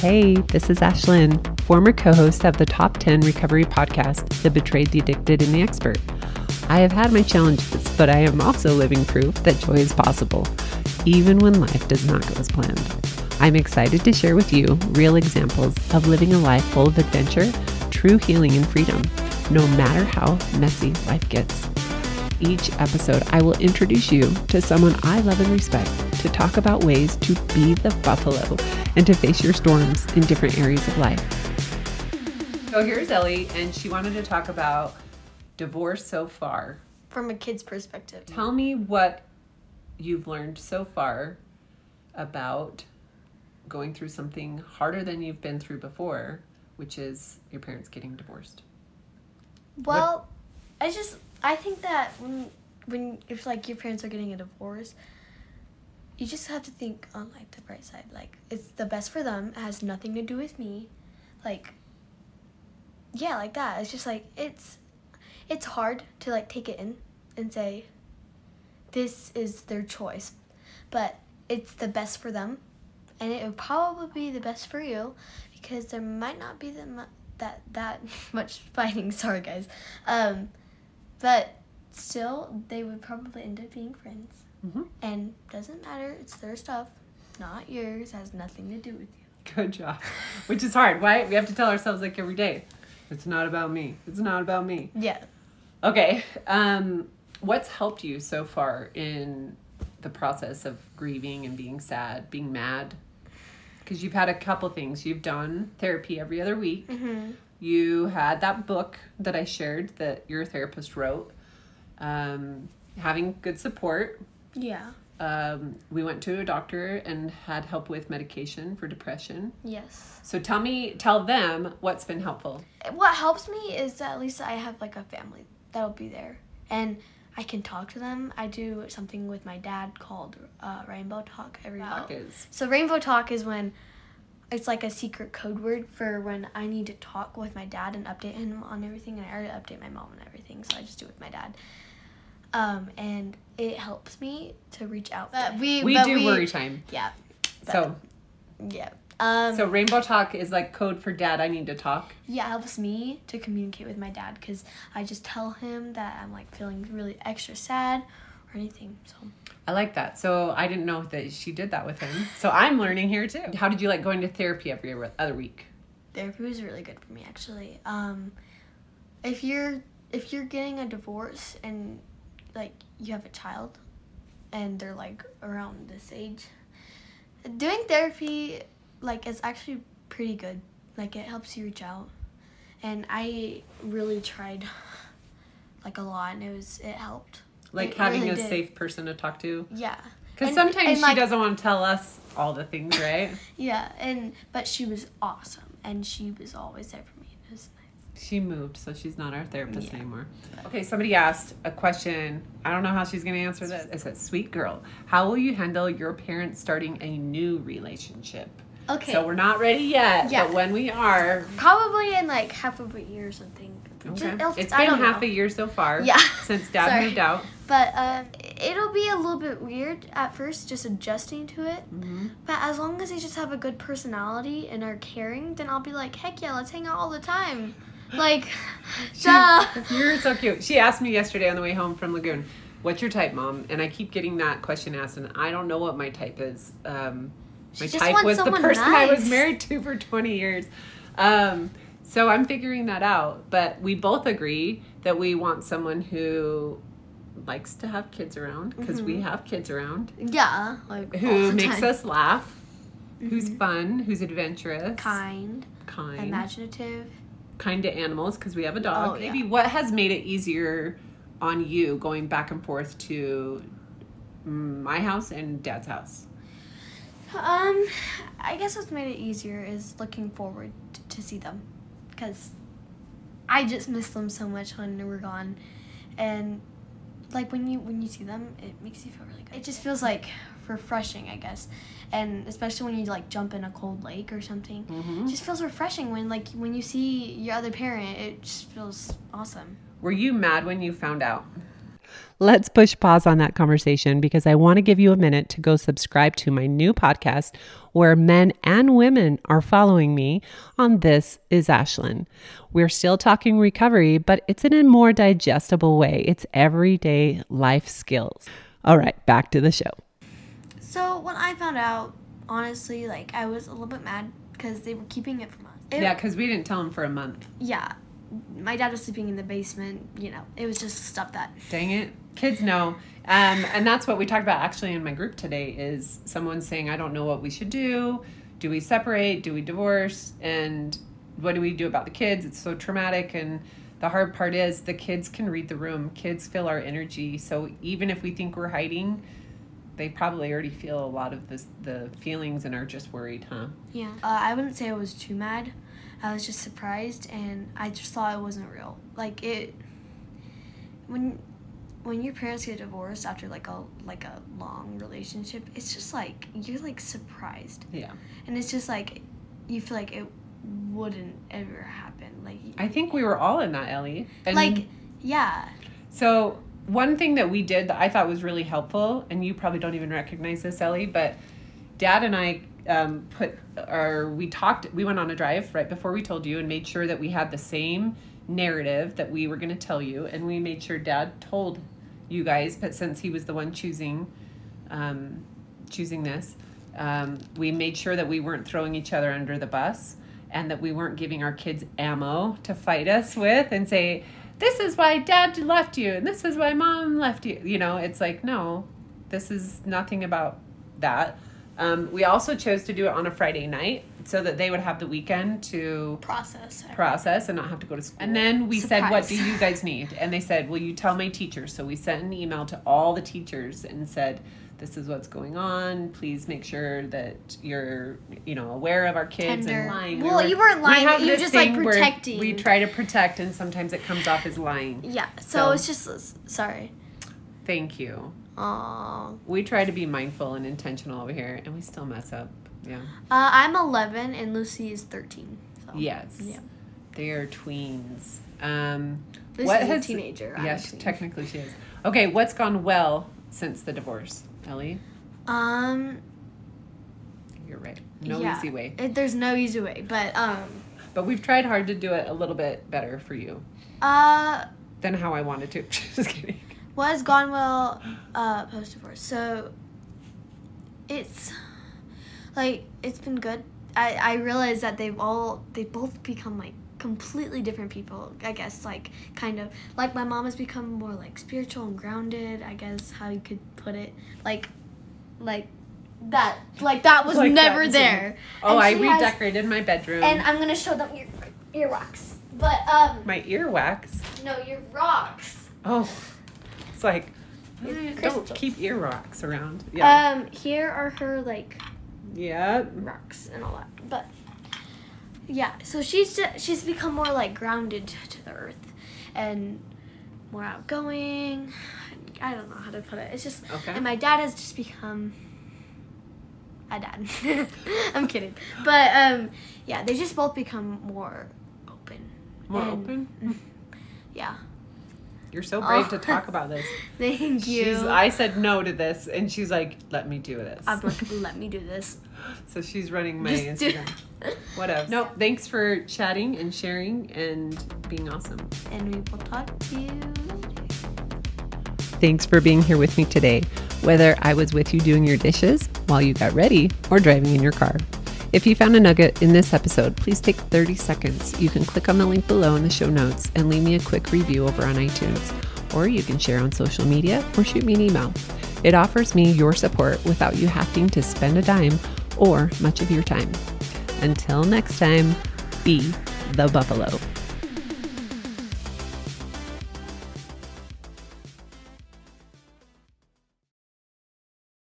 Hey, this is Ashlyn, former co host of the Top 10 Recovery podcast, The Betrayed, the Addicted, and the Expert. I have had my challenges, but I am also living proof that joy is possible, even when life does not go as planned. I'm excited to share with you real examples of living a life full of adventure, true healing, and freedom, no matter how messy life gets. Each episode, I will introduce you to someone I love and respect to talk about ways to be the buffalo and to face your storms in different areas of life. So here's Ellie, and she wanted to talk about divorce so far. From a kid's perspective. Tell me what you've learned so far about going through something harder than you've been through before, which is your parents getting divorced. Well, I just I think that when when if like your parents are getting a divorce, you just have to think on like the bright side. Like it's the best for them. It has nothing to do with me. Like yeah, like that. It's just like it's it's hard to like take it in and say this is their choice. But it's the best for them and it would probably be the best for you because there might not be that mu- that that much fighting. Sorry, guys. Um, but still, they would probably end up being friends. Mhm. And doesn't matter. It's their stuff, not yours. Has nothing to do with you. Good job. Which is hard, right? We have to tell ourselves like every day, it's not about me. It's not about me. Yeah. Okay. Um, what's helped you so far in the process of grieving and being sad, being mad? Because you've had a couple things. You've done therapy every other week. Mm-hmm. You had that book that I shared that your therapist wrote. Um, having good support. Yeah. Um, we went to a doctor and had help with medication for depression. Yes. So tell me, tell them what's been helpful. What helps me is that at least I have like a family that'll be there, and I can talk to them. I do something with my dad called uh, Rainbow Talk every Talk week. is So Rainbow Talk is when it's like a secret code word for when I need to talk with my dad and update him on everything. And I already update my mom and everything, so I just do it with my dad. Um, and it helps me to reach out. But we we but do worry time. Yeah. So Yeah. Um, so Rainbow Talk is like code for dad. I need to talk. yeah, it helps me to communicate with my dad because I just tell him that I'm like feeling really extra sad or anything. So I like that. So I didn't know that she did that with him. So I'm learning here too. How did you like going to therapy every other week? therapy was really good for me actually. Um, if you're if you're getting a divorce and like you have a child and they're like around this age, doing therapy like is actually pretty good. Like it helps you reach out, and I really tried like a lot, and it was it helped. Like It having really a did. safe person to talk to. Yeah. Because sometimes and, she like- doesn't want to tell us all the things, right? Yeah, and but she was awesome, and she was always there for me. It was. She moved, so she's not our therapist Yeah. anymore. Okay, somebody asked a question. I don't know how she's going to answer this. It says, "Sweet girl, how will you handle your parents starting a new relationship?" Okay. So we're not ready yet, Yeah. but when we are, Probably in like half of a year or something. okay. Just- it's It's I been don't half know. a year so far. Yeah. Since Dad moved out. But um, it'll be a little bit weird at first, just adjusting to it. hmm But as long as they just have a good personality and are caring, then I'll be like, heck yeah, let's hang out all the time. Like, duh. You're so cute. She asked me yesterday on the way home from Lagoon, "What's your type, Mom?" And I keep getting that question asked, and I don't know what my type is. Um, my She type was the person I was married to for 20 years. Um, so I'm figuring that out. But we both agree that we want someone who likes to have kids around because we have kids around, Yeah, like who makes us laugh, who's fun, who's adventurous, kind, kind, imaginative. Kind to animals because we have a dog. Oh, yeah. Maybe what has made it easier on you going back and forth to my house and dad's house? Um, I guess what's made it easier is looking forward t- to see them, because I just miss them so much when we're gone, and like when you when you see them, it makes you feel really good. It just feels like refreshing, I guess, and especially when you like jump in a cold lake or something, Mm-hmm. it just feels refreshing when like when you see your other parent. It just feels awesome. Were you mad when you found out? Let's push pause on that conversation because I want to give you a minute to go subscribe to my new podcast where men and women are following me on This is Ashlyn. We're still talking recovery, but it's in a more digestible way. It's everyday life skills. All right, back to the show. So when I found out, honestly, like I was a little bit mad because they were keeping it from us. It- Yeah, because we didn't tell him for a month. yeah. My dad was sleeping in the basement. You know, it was just stuff that. Dang it. Kids know. Um, and that's what we talked about actually in my group today is someone saying, I don't know what we should do. Do we separate? Do we divorce? And what do we do about the kids? It's so traumatic. And the hard part is the kids can read the room. Kids feel our energy. So even if we think we're hiding, they probably already feel a lot of this, the feelings and are just worried, huh? Yeah. Uh, I wouldn't say I was too mad. I was just surprised, and I just thought it wasn't real. Like it. When, when your parents get divorced after like a like a long relationship, it's just like you're like surprised, Yeah. and it's just like, you feel like it wouldn't ever happen. Like. I think we were all in that, Ellie. And like yeah. So one thing that we did that I thought was really helpful, and you probably don't even recognize this, Ellie, but Dad and I um, put or we talked. We went on a drive right before we told you, and made sure that we had the same narrative that we were going to tell you, and we made sure Dad told you guys. But since he was the one choosing, um, choosing this, um, we made sure that we weren't throwing each other under the bus and that we weren't giving our kids ammo to fight us with and say, this is why dad left you and this is why mom left you. You know, it's like, no, this is nothing about that. Um, we also chose to do it on a Friday night so that they would have the weekend to Process. process and not have to go to school. And then we said, What do you guys need? And they said, Will you tell my teachers? So we sent an email to all the teachers and said, This is what's going on. Please make sure that you're, you know, aware of our kids Tender. and lying. Well, you weren't lying, have but you were just, like, protecting. We try to protect, and sometimes it comes off as lying. Yeah. So, So- it's just sorry. Thank you. Aw. We try to be mindful and intentional over here, and we still mess up. Yeah. Uh, I'm 11 and Lucy is 13. So. Yes. Yeah. They are tweens. Um, Lucy's what a teenager. Yes, tween. technically she is. Okay, what's gone well since the divorce, Ellie? Um. You're right. No yeah. easy way. It, there's no easy way, but um. But we've tried hard to do it a little bit better for you Uh. than how I wanted to. Just kidding. Was gone well uh, post divorce. So it's like it's been good. I I realize that they've all they both become like completely different people. I guess like kind of like my mom has become more like spiritual and grounded. I guess how you could put it like like that like that was Like never was there. Oh, I she has- redecorated my bedroom. and I'm gonna show them your earwax. But um my earwax. no your rocks. Oh, it's like eh, don't crystals. keep ear rocks around. Yeah. Um here are her like yeah. rocks and all that. But yeah, so she's ju- she's become more like grounded to the earth and more outgoing. I don't know how to put it. It's just Okay. and my dad has just become a dad. I'm kidding, but um, yeah, they just both become more open. More and- open. Yeah. You're so brave Oh. to talk oh, about this. Thank you. She's. I said no to this, and she's like, "Let me do this." I'm like, let me do this. so she's running my Just do- Instagram. Whatever. No, thanks for chatting and sharing and being awesome. And we will talk to you later. Thanks for being here with me today, whether I was with you doing your dishes while you got ready or driving in your car. If you found a nugget in this episode, please take 30 seconds. You can click on the link below in the show notes and leave me a quick review over on iTunes, or you can share on social media or shoot me an email. It offers me your support without you having to spend a dime or much of your time. Until next time, be the buffalo.